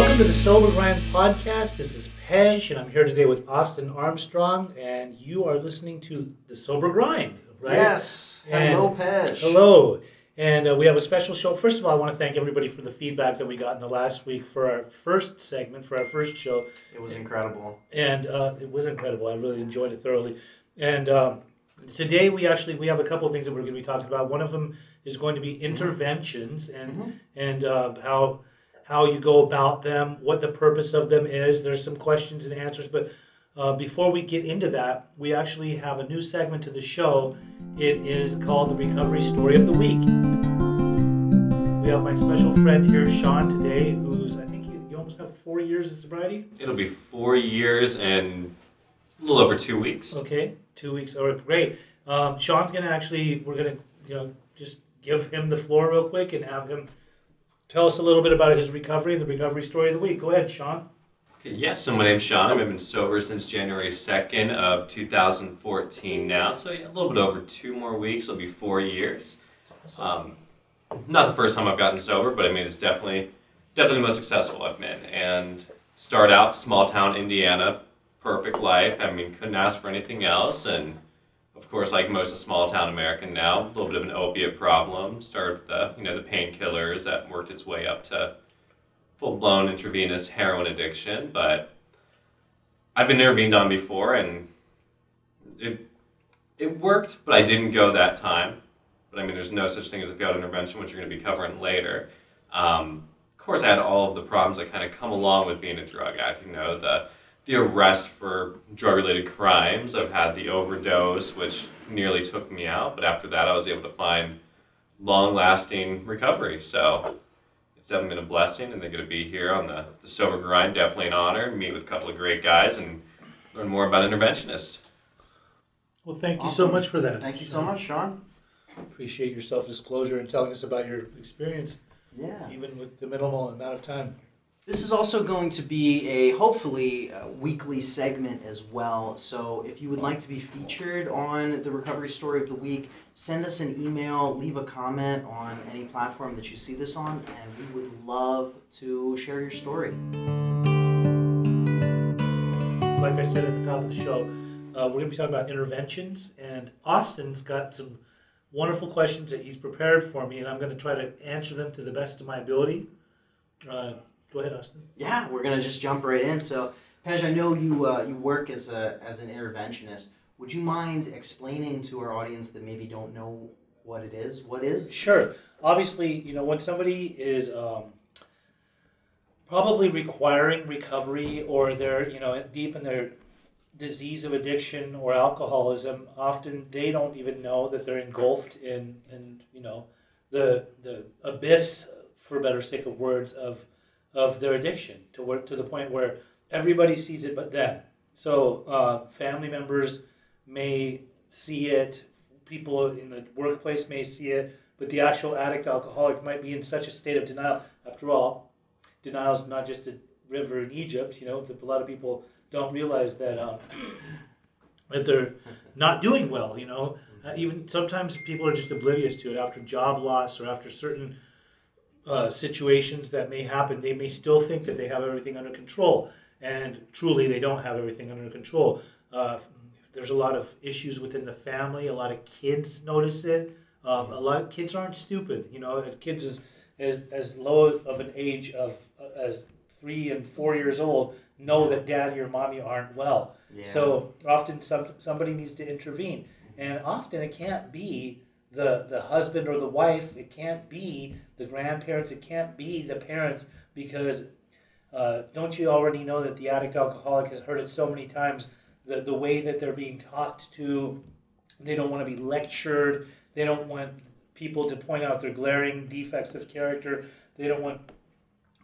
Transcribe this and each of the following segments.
Welcome to the Sober Grind podcast. This is Pej, and I'm here today with Austin Armstrong, and you are listening to the Sober Grind, right? Yes. And- Hello, Pej. Hello. And uh, we have a special show. First of all, I want to thank everybody for the feedback that we got in the last week for our first segment, for our first show. It was incredible. and uh, it was incredible. I really enjoyed it thoroughly. And um, today we actually we have a couple of things that we're going to be talking about. One of them is going to be interventions and Mhm. and uh, how how you go about them, what the purpose of them is. There's some questions and answers, but uh, before we get into that, we actually have a new segment to the show. It is called the Recovery Story of the Week. We have my special friend here, Sean, today, who's I think you, you almost have four years of sobriety. It'll be four years and a little over two weeks. Okay, two weeks. All right, great. Um, Sean's gonna actually, we're gonna, you know, just give him the floor real quick and have him tell us a little bit about his recovery and the recovery story of the week. Go ahead, Sean. Okay, yeah, so my name's Sean. I've been sober since January 2nd of 2014 now. So yeah, a little bit over two more weeks. It'll be four years. Um, not the first time I've gotten sober, but I mean, it's definitely, definitely the most successful I've been. And start out small town Indiana, perfect life. I mean, couldn't ask for anything else. And of course, like most small town America now, a little bit of an opiate problem. Started with the, you know, the painkillers that worked its way up to full blown intravenous heroin addiction. But I've been intervened on before, and it it worked, but I didn't go that time. But I mean, there's no such thing as a failed intervention, which you're going to be covering later. Um, of course, I had all of the problems that kind of come along with being a drug addict. You know, the the arrest for drug related crimes. I've had the overdose, which nearly took me out. But after that, I was able to find long lasting recovery. So it's definitely been a blessing, and they're going to be here on the, the Sober Grind. Definitely an honor. Meet with a couple of great guys and learn more about interventionists. Well, thank you so much for that. Thank you so much, Sean. Appreciate your self disclosure and telling us about your experience, Yeah. even with the minimal amount of time. This is also going to be a hopefully weekly segment as well. So if you would like to be featured on the recovery story of the week, send us an email, leave a comment on any platform that you see this on, and we would love to share your story. Like I said at the top of the show, uh, we're going to be talking about interventions, and Austin's got some wonderful questions that he's prepared for me, and I'm going to try to answer them to the best of my ability. Uh, go ahead, Austin. Yeah, we're gonna just jump right in. So, Pej, I know you uh, you work as a as an interventionist. Would you mind explaining to our audience that maybe don't know what it is? What is? Sure. Obviously, you know, when somebody is um, probably requiring recovery or they're, you know, deep in their disease of addiction or alcoholism, often they don't even know that they're engulfed in, in you know, the, the abyss, for better sake of words, of, of their addiction to, where, to the point where everybody sees it but them. So uh, family members may see it, people in the workplace may see it, but the actual addict alcoholic might be in such a state of denial. After all, denial is not just a river in Egypt. You know, a lot of people don't realize that um, that they're not doing well. You know, uh, even sometimes people are just oblivious to it after job loss or after certain uh, situations that may happen. They may still think that they have everything under control, and truly they don't have everything under control. Uh, there's a lot of issues within the family. A lot of kids notice it. Um, a lot of kids aren't stupid. You know, as kids as as as low of an age of uh, as three and four years old know that daddy or mommy aren't well. Yeah. So often some, somebody needs to intervene, and often it can't be the the husband or the wife. It can't be the grandparents. It can't be the parents because uh, don't you already know that the addict alcoholic has heard it so many times the the way that they're being talked to. They don't want to be lectured. They don't want people to point out their glaring defects of character. They don't want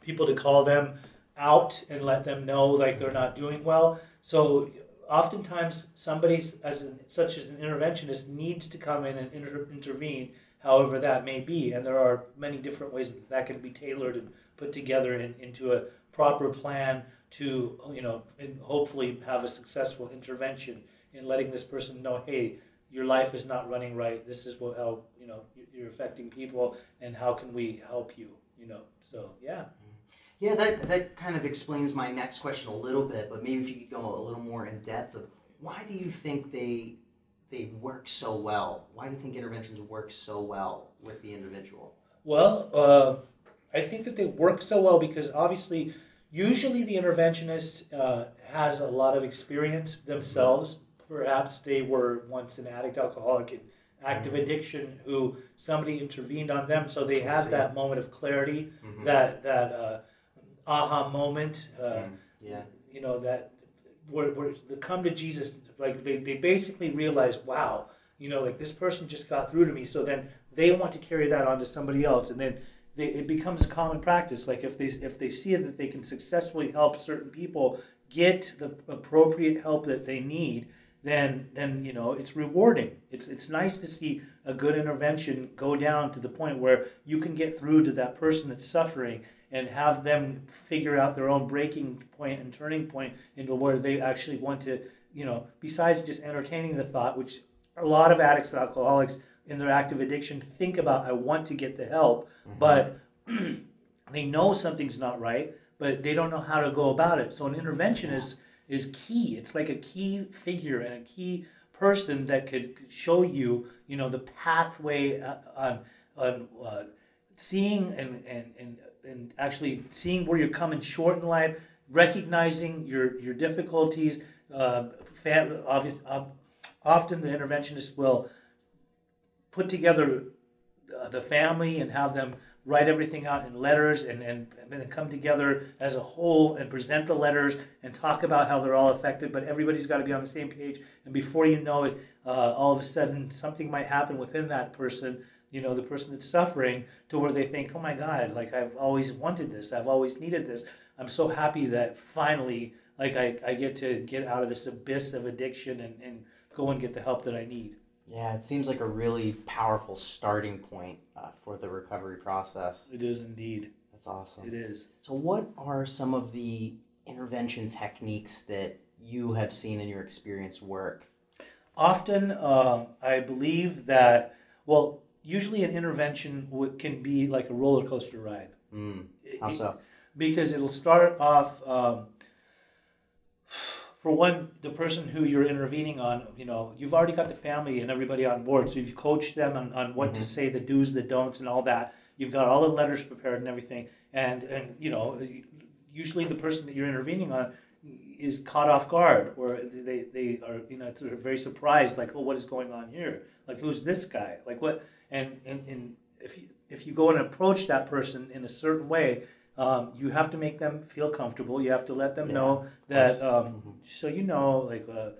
people to call them out and let them know like they're not doing well. So oftentimes somebody as an, such as an interventionist needs to come in and inter- intervene however that may be and there are many different ways that, that can be tailored and put together in, into a proper plan to you know hopefully have a successful intervention in letting this person know hey your life is not running right. This is what how you know you're affecting people and how can we help you you know? So yeah Yeah, that that kind of explains my next question a little bit, but maybe if you could go a little more in depth of why do you think they they work so well? Why do you think interventions work so well with the individual? Well, uh, I think that they work so well because obviously, usually the interventionist uh, has a lot of experience themselves. Perhaps they were once an addict, alcoholic, in active Mhm. addiction, who somebody intervened on them, so they had that moment of clarity, Mhm. that that uh, aha moment. Uh, Mm, yeah. you know that where, where they come to jesus like they, they basically realize wow you know like this person just got through to me so then they want to carry that on to somebody else and then they, it becomes common practice like if they if they see that they can successfully help certain people get the appropriate help that they need then then you know it's rewarding it's it's nice to see a good intervention go down to the point where you can get through to that person that's suffering and have them figure out their own breaking point and turning point into where they actually want to, you know, besides just entertaining the thought, which a lot of addicts and alcoholics in their active addiction think about, I want to get the help, Mhm. but they know something's not right, but they don't know how to go about it. So an intervention is key. It's like a key figure and a key person that could show you, you know, the pathway uh, on on uh, seeing and, and and and actually seeing where you're coming short in life, recognizing your your difficulties. Uh, fam- obvious, um, often the interventionist will put together uh, the family and have them write everything out in letters and, and, and then come together as a whole and present the letters and talk about how they're all affected. But everybody's got to be on the same page. And before you know it uh, all of a sudden something might happen within that person you know the person that's suffering to where they think oh my god like i've always wanted this. I've always needed this. I'm so happy that finally like i, I get to get out of this abyss of addiction and, and go and get the help that i need Yeah, it seems like a really powerful starting point uh, for the recovery process. it is indeed That's awesome. it is So, what are some of the intervention techniques that you have seen in your experience work? often uh, i believe that well usually an intervention would, can be like a roller coaster ride Mm, how so? because it'll start off um, for one the person who you're intervening on you know you've already got the family and everybody on board so you've coached them on, on what to Mhm. say the do's the don'ts and all that. You've got all the letters prepared and everything and and you know usually the person that you're intervening on is caught off guard or they, they are you know sort of very surprised like oh what is going on here? Like who's this guy? Like what? And and, and if you if you go and approach that person in a certain way um, you have to make them feel comfortable. You have to let them Yeah, know that um, Mhm. so you know like uh,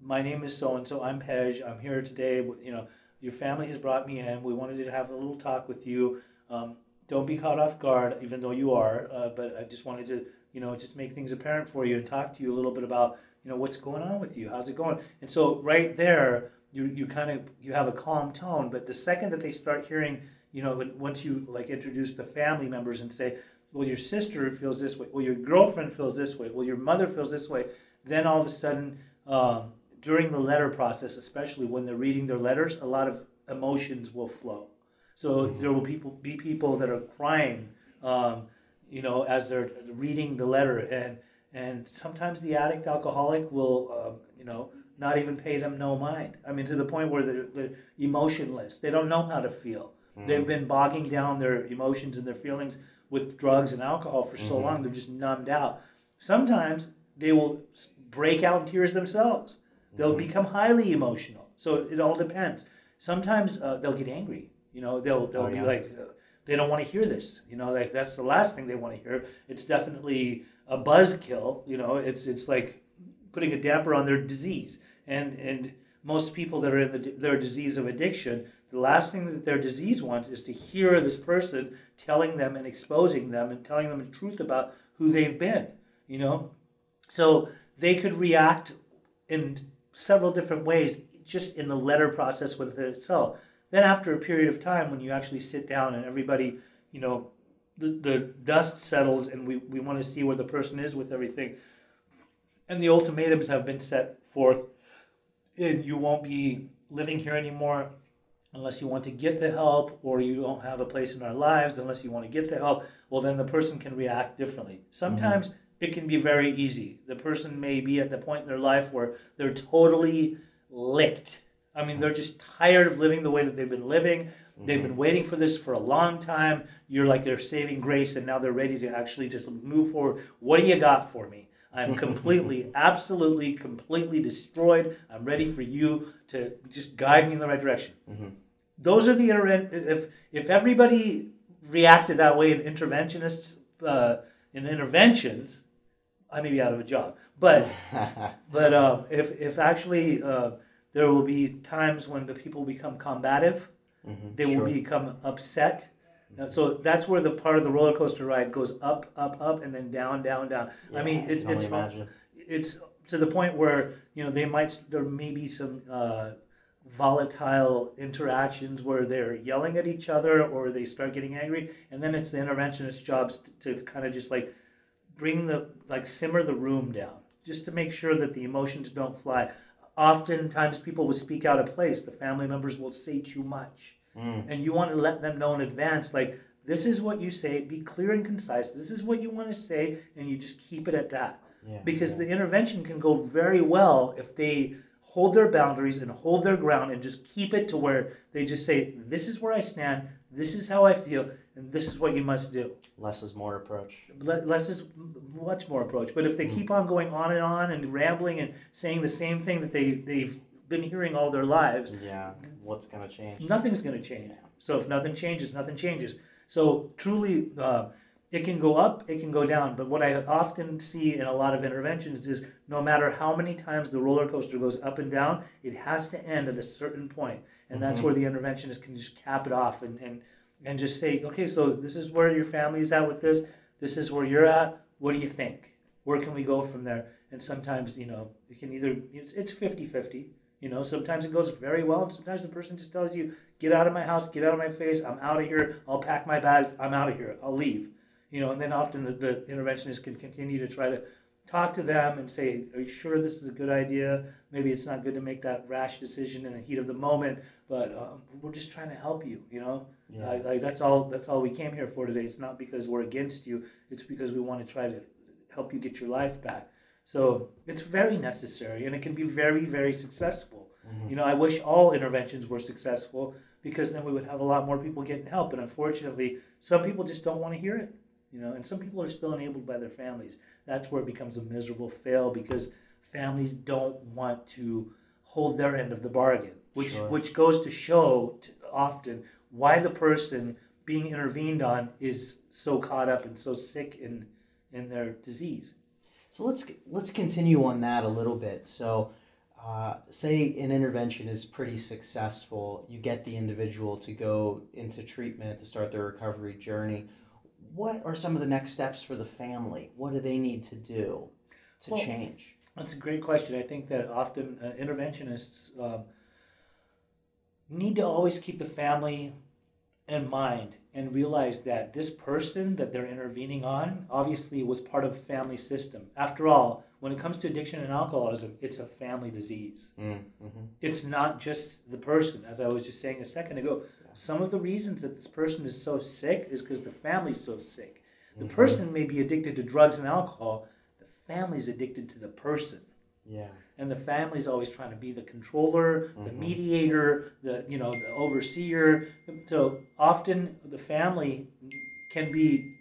my name is so and so i'm pej i'm here today you know your family has brought me in we wanted to have a little talk with you. Um, don't be caught off guard even though you are uh, but i just wanted to you know just make things apparent for you and talk to you a little bit about you know what's going on with you how's it going? And so right there you you kind of you have a calm tone but the second that they start hearing you know once you like introduce the family members and say well your sister feels this way well your girlfriend feels this way well your mother feels this way then all of a sudden um, during the letter process especially when they're reading their letters a lot of emotions will flow so Mhm. there will people be people that are crying um, you know as they're reading the letter and and sometimes the addict alcoholic will um, you know not even pay them no mind i mean to the point where they're, they're emotionless they don't know how to feel Mm. they've been bogging down their emotions and their feelings with drugs and alcohol for so Mhm. long they're just numbed out sometimes they will break out in tears themselves they'll Mhm. become highly emotional so it all depends sometimes uh, they'll get angry you know they'll they'll Oh, be yeah. like uh, they don't want to hear this you know like that's the last thing they want to hear it's definitely a buzzkill you know it's it's like putting a damper on their disease and and most people that are in the, their disease of addiction the last thing that their disease wants is to hear this person telling them and exposing them and telling them the truth about who they've been you know? So they could react in several different ways just in the letter process with it itself then after a period of time when you actually sit down and everybody you know the, the dust settles and we, we want to see where the person is with everything and the ultimatums have been set forth and you won't be living here anymore unless you want to get the help or you don't have a place in our lives unless you want to get the help well then the person can react differently. Sometimes mm-hmm. it can be very easy. The person may be at the point in their life where they're totally licked. I mean they're just tired of living the way that they've been living. Mm-hmm. they've been waiting for this for a long time. You're like their saving grace and now they're ready to actually just move forward. What do you got for me I'm completely, absolutely, completely destroyed. I'm ready for you to just guide me in the right direction. Mm-hmm those are the if if everybody reacted that way in interventionists uh, in interventions, I may be out of a job. But but uh, if if actually uh, there will be times when the people become combative, mm-hmm, they sure. will become upset. So that's where the part of the roller coaster ride goes up, up, up, and then down, down, down. Yeah, I mean, it's it's, it's to the point where you know they might there may be some uh, volatile interactions where they're yelling at each other or they start getting angry and then it's the interventionist jobs to, to kind of just like bring the like simmer the room down just to make sure that the emotions don't fly. Oftentimes people will speak out of place. The family members will say too much mm. and you want to let them know in advance like this is what you say be clear and concise this is what you want to say and you just keep it at that yeah, because yeah. the intervention can go very well if they hold their boundaries and hold their ground and just keep it to where they just say, This is where I stand, this is how I feel, and this is what you must do. Less is more approach. Less is much more approach. But if they mm. keep on going on and on and rambling and saying the same thing that they, they've been hearing all their lives, yeah, what's going to change? Nothing's going to change. Yeah. So if nothing changes, nothing changes. So truly, uh, it can go up, it can go down. But what I often see in a lot of interventions is no matter how many times the roller coaster goes up and down, it has to end at a certain point. And mm-hmm. that's where the interventionist can just cap it off and, and, and just say, okay, so this is where your family is at with this. This is where you're at. What do you think? Where can we go from there? And sometimes, you know, it can either, it's, it's 50 50. You know, sometimes it goes very well, and sometimes the person just tells you, get out of my house, get out of my face, I'm out of here, I'll pack my bags, I'm out of here, I'll leave you know, and then often the, the interventionist can continue to try to talk to them and say, "Are you sure this is a good idea? Maybe it's not good to make that rash decision in the heat of the moment, but um, we're just trying to help you." You know, yeah. like, like that's all. That's all we came here for today. It's not because we're against you. It's because we want to try to help you get your life back. So it's very necessary, and it can be very, very successful. Mm-hmm. You know, I wish all interventions were successful because then we would have a lot more people getting help. And unfortunately, some people just don't want to hear it you know and some people are still enabled by their families that's where it becomes a miserable fail because families don't want to hold their end of the bargain which sure. which goes to show to often why the person being intervened on is so caught up and so sick in in their disease so let's let's continue on that a little bit so uh, say an intervention is pretty successful you get the individual to go into treatment to start their recovery journey what are some of the next steps for the family? What do they need to do to well, change? That's a great question. I think that often uh, interventionists um, need to always keep the family in mind and realize that this person that they're intervening on obviously was part of a family system. After all, when it comes to addiction and alcoholism, it's a family disease. Mm, mm-hmm. It's not just the person, as I was just saying a second ago. Some of the reasons that this person is so sick is because the family's so sick. The mm-hmm. person may be addicted to drugs and alcohol, the family's addicted to the person. Yeah. And the family's always trying to be the controller, mm-hmm. the mediator, the you know, the overseer. So often the family can be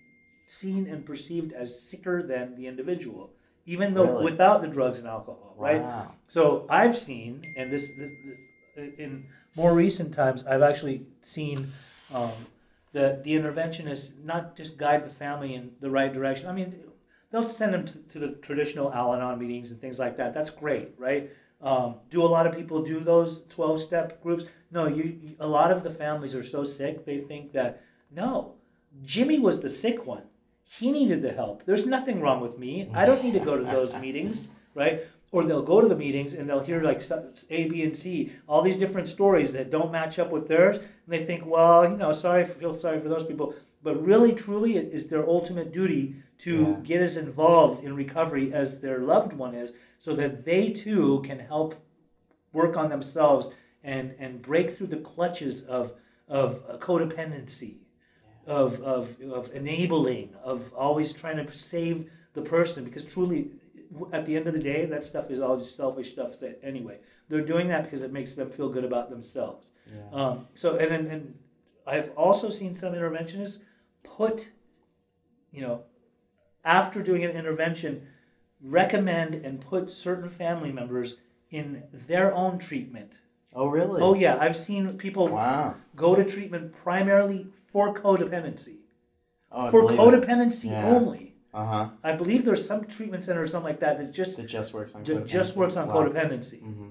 seen and perceived as sicker than the individual, even though really? without the drugs and alcohol, right? So I've seen, and this, this, this in more recent times, I've actually seen um, the the interventionists not just guide the family in the right direction. I mean, they'll send them to, to the traditional Al-Anon meetings and things like that. That's great, right? Um, do a lot of people do those twelve step groups? No, you, you. A lot of the families are so sick they think that no, Jimmy was the sick one. He needed the help. There's nothing wrong with me. I don't need to go to those meetings, right? or they'll go to the meetings and they'll hear like A, B, and C, all these different stories that don't match up with theirs, and they think, well, you know, sorry, feel sorry for those people. But really, truly, it is their ultimate duty to yeah. get as involved in recovery as their loved one is, so that they too can help work on themselves and and break through the clutches of of codependency, of, of of enabling, of always trying to save the person because truly, at the end of the day, that stuff is all just selfish stuff. Anyway, they're doing that because it makes them feel good about themselves. Yeah. Um, so and, and and I've also seen some interventionists put, you know, after doing an intervention, recommend and put certain family members in their own treatment. Oh, really? Oh yeah, I've seen people Wow. go to treatment primarily for codependency. Oh, for codependency Yeah. only. Uh huh. I believe there's some treatment center or something like that that just It just works on. ju- just works on Wow. codependency. hmm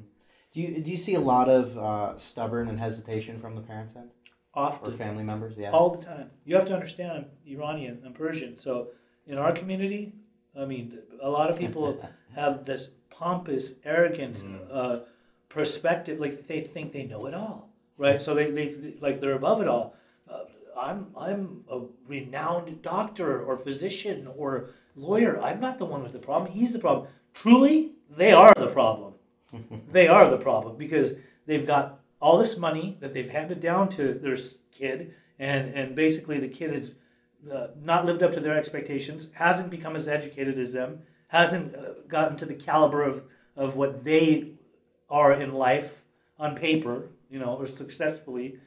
Do you do you see a lot of uh, stubborn and hesitation from the parents' end Often. or family members? Yeah. all the time. You have to understand, I'm Iranian, I'm Persian. So in our community, I mean, a lot of people have this pompous, arrogant uh, perspective, like they think they know it all, right? So they, they like they're above it all. Uh, I'm I'm a renowned doctor or physician or lawyer. I'm not the one with the problem. He's the problem. Truly, they are the problem. they are the problem because they've got all this money that they've handed down to their kid, and and basically the kid has uh, not lived up to their expectations, hasn't become as educated as them, hasn't uh, gotten to the caliber of of what they are in life on paper, you know, or successfully,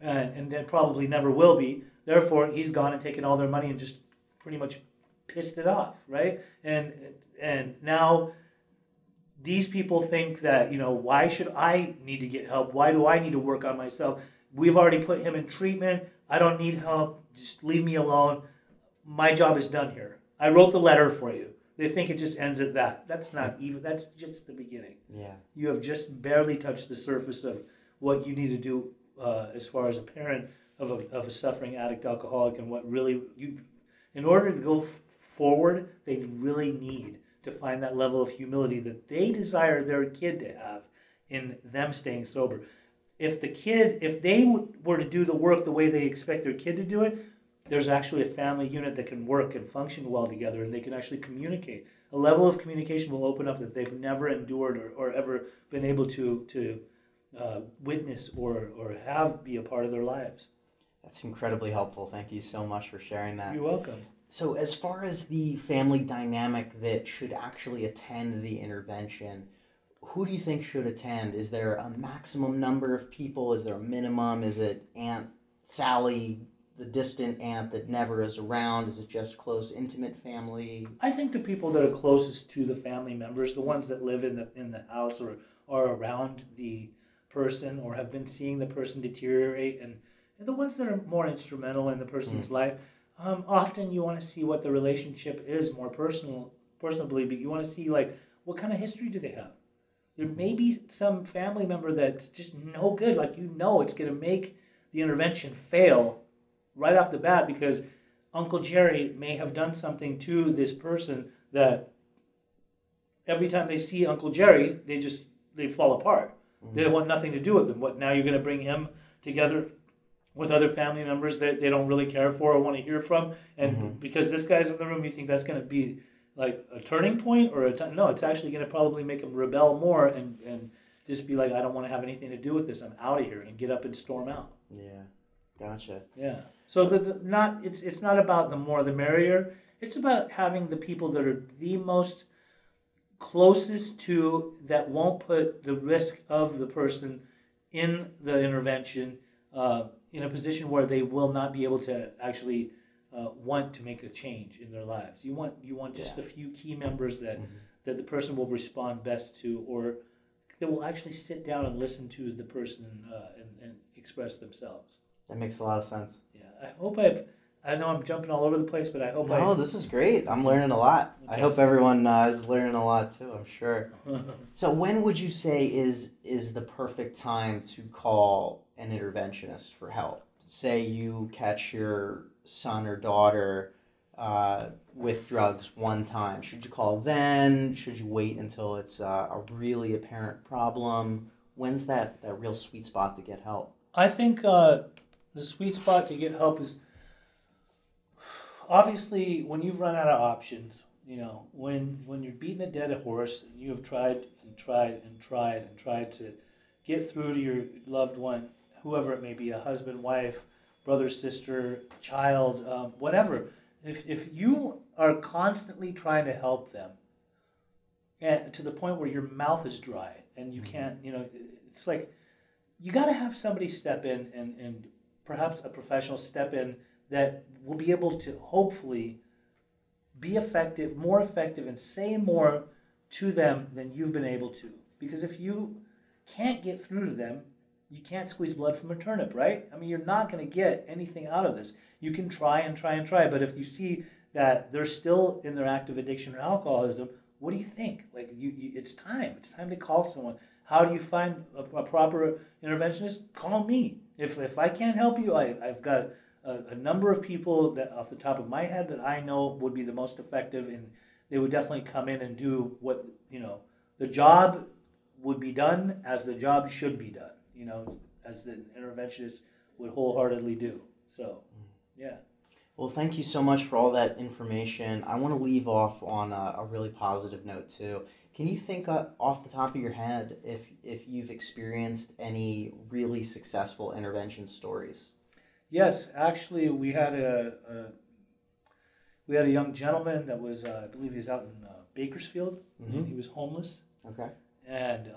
and and then probably never will be. Therefore, he's gone and taken all their money and just pretty much pissed it off, right? And and now these people think that you know why should i need to get help why do i need to work on myself we've already put him in treatment. I don't need help. Just leave me alone. My job is done here. I wrote the letter for you. They think it just ends at that. That's not even that's just the beginning. Yeah. you have just barely touched the surface of what you need to do uh, as far as a parent of a, of a suffering addict alcoholic and what really you in order to go f- forward they really need to find that level of humility that they desire their kid to have in them staying sober if the kid if they w- were to do the work the way they expect their kid to do it there's actually a family unit that can work and function well together and they can actually communicate a level of communication will open up that they've never endured or, or ever been able to to uh, witness or or have be a part of their lives That's incredibly helpful. Thank you so much for sharing that. you're welcome So, as far as the family dynamic that should actually attend the intervention, who do you think should attend? Is there a maximum number of people? Is there a minimum? Is it Aunt Sally, the distant aunt that never is around? Is it just close, intimate family? I think the people that are closest to the family members, the ones that live in the in the house or are around the person or have been seeing the person deteriorate, and, and the ones that are more instrumental in the person's life, um, often you want to see what the relationship is more personal, personally, but you want to see like what kind of history do they have. There may be some family member that's just no good, like you know it's going to make the intervention fail right off the bat because Uncle Jerry may have done something to this person that every time they see Uncle Jerry, they just they fall apart. Mm-hmm. They don't want nothing to do with him. What now? You're going to bring him together with other family members that they don't really care for or want to hear from, and mm-hmm. because this guy's in the room, you think that's going to be like a turning point or a t- no? It's actually going to probably make them rebel more and and just be like, I don't want to have anything to do with this. I'm out of here and get up and storm out. Yeah, gotcha. Yeah. So the, the not it's it's not about the more the merrier. It's about having the people that are the most closest to that won't put the risk of the person in the intervention uh, in a position where they will not be able to actually uh, want to make a change in their lives. You want you want just Yeah. a few key members that that the person will respond best to, or that will actually sit down and listen to the person uh, and, and express themselves. That makes a lot of sense. Yeah, I hope I've. I know I'm jumping all over the place, but I hope No, this is great. I'm learning a lot. I hope everyone uh, is learning a lot too. I'm sure. So when would you say is is the perfect time to call an interventionist for help? Say you catch your son or daughter uh, with drugs one time. Should you call then? Should you wait until it's uh, a really apparent problem? When's that, that real sweet spot to get help? I think uh, the sweet spot to get help is obviously when you've run out of options. You know, when when you're beating a dead horse and you have tried and tried and tried and tried to get through to your loved one, whoever it may be, a husband, wife, brother, sister, child, um, whatever. If, if you are constantly trying to help them, and to the point where your mouth is dry and you can't, you know, it's like you got to have somebody step in and, and perhaps a professional step in that will be able to hopefully be effective, more effective, and say more to them than you've been able to. Because if you can't get through to them, you can't squeeze blood from a turnip, right? I mean, you're not going to get anything out of this. You can try and try and try, but if you see that they're still in their active addiction or alcoholism, what do you think? Like, you, you it's time. It's time to call someone. How do you find a, a proper interventionist? Call me. If, if I can't help you, I, I've got a, a number of people that off the top of my head that I know would be the most effective, and they would definitely come in and do what you know. The job would be done as the job should be done. You know, as the interventionist would wholeheartedly do. So, yeah. Well, thank you so much for all that information. I want to leave off on a, a really positive note too. Can you think uh, off the top of your head if if you've experienced any really successful intervention stories? Yes, actually, we had a, a we had a young gentleman that was, uh, I believe, he was out in uh, Bakersfield. Mhm. He was homeless, Okay. and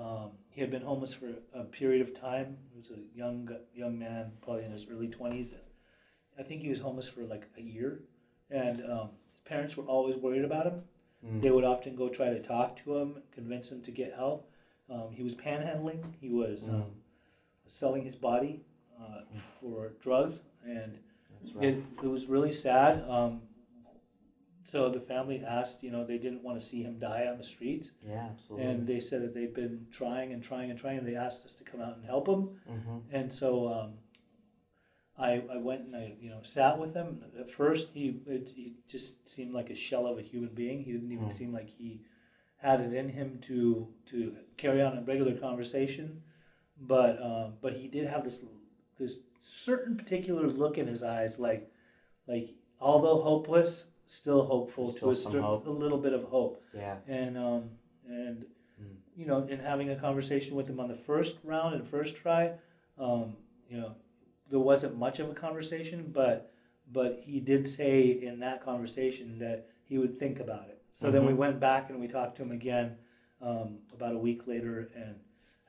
he had been homeless for a period of time. He was a young young man, probably in his early twenties. I think he was homeless for like a year, and um, his parents were always worried about him. Mm. They would often go try to talk to him, convince him to get help. Um, he was panhandling. He was Mm. um, selling his body uh, for drugs, and it, it was really sad. Um, so the family asked, you know, they didn't want to see him die on the streets, Yeah, absolutely. and they said that they've been trying and trying and trying. And they asked us to come out and help him, mm-hmm. and so um, I, I went and I you know sat with him. At first, he it, he just seemed like a shell of a human being. He didn't even Hmm. seem like he had it in him to to carry on a regular conversation. But um, but he did have this this certain particular look in his eyes, like like although hopeless, still hopeful Still to a, a little bit of hope Yeah. and um, and Mm. you know, in having a conversation with him on the first round and first try, um, you know, there wasn't much of a conversation, but but he did say in that conversation that he would think about it. So then we Mhm. went back and we talked to him again um, about a week later, and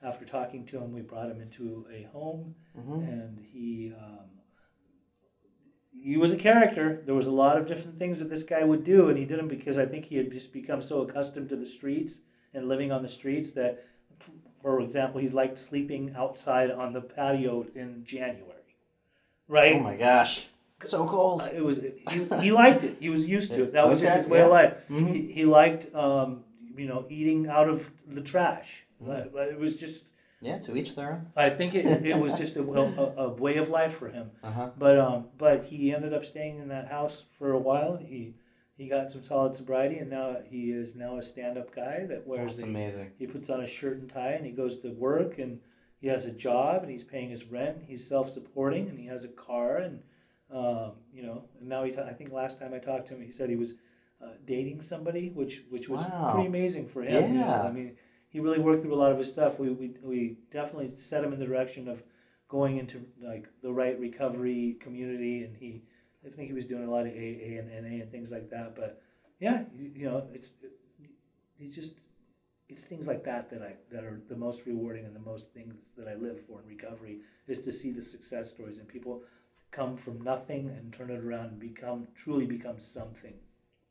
after talking to him, we brought him into a home, Mm-hmm. and he. Um, he was a character. There was a lot of different things that this guy would do, and he did them because I think he had just become so accustomed to the streets and living on the streets that, for example, he liked sleeping outside on the patio in January, right? Oh my gosh. So cold. Uh, it was he, he liked it. He was used to it. That was just his way of life. Mhm. He, he liked um, you know eating out of the trash. Mhm. Like, It was just Yeah, to each their own. I think it, it was just a, a, a way of life for him. Uh huh. But um, but he ended up staying in that house for a while. He he got some solid sobriety, and now he is now a stand-up guy that wears That's the, amazing. he puts on a shirt and tie, and he goes to work, and he has a job, and he's paying his rent. He's self-supporting, and he has a car, and um, you know, and now he. ta- I think last time I talked to him, he said he was uh, dating somebody, which which was Wow. pretty amazing for him. you know. Yeah. I mean, he really worked through a lot of his stuff. We we we definitely set him in the direction of going into like the right recovery community, and he. I think he was doing a lot of AA and NA and things like that. But yeah, you, know, it's he's just it's things like that that I that are the most rewarding and the most things that I live for in recovery is to see the success stories and people come from nothing and turn it around and become truly become something.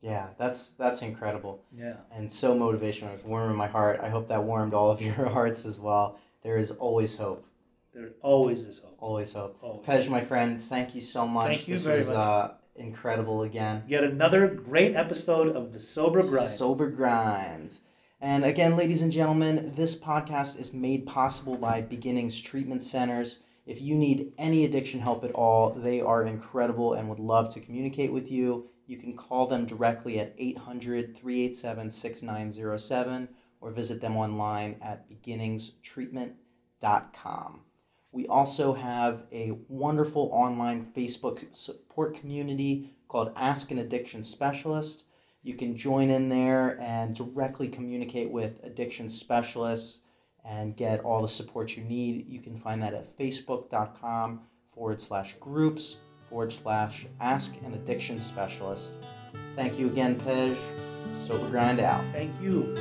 Yeah, that's that's incredible. Yeah. and so motivational. It's warming my heart. I hope that warmed all of your hearts as well. There is always hope. There always is hope. Always hope. Always. Pej, my friend, thank you so much. Thank you this very was much. Uh, incredible again. Yet another great episode of the Sober Grind. Sober Grind. And again, ladies and gentlemen, this podcast is made possible by Beginnings Treatment Centers. If you need any addiction help at all, they are incredible and would love to communicate with you. You can call them directly at 800 387 6907 or visit them online at beginningstreatment.com. We also have a wonderful online Facebook support community called Ask an Addiction Specialist. You can join in there and directly communicate with addiction specialists and get all the support you need. You can find that at facebook.com forward slash groups forward slash ask an addiction specialist. Thank you again, Pej. Sober Grind out. Thank you.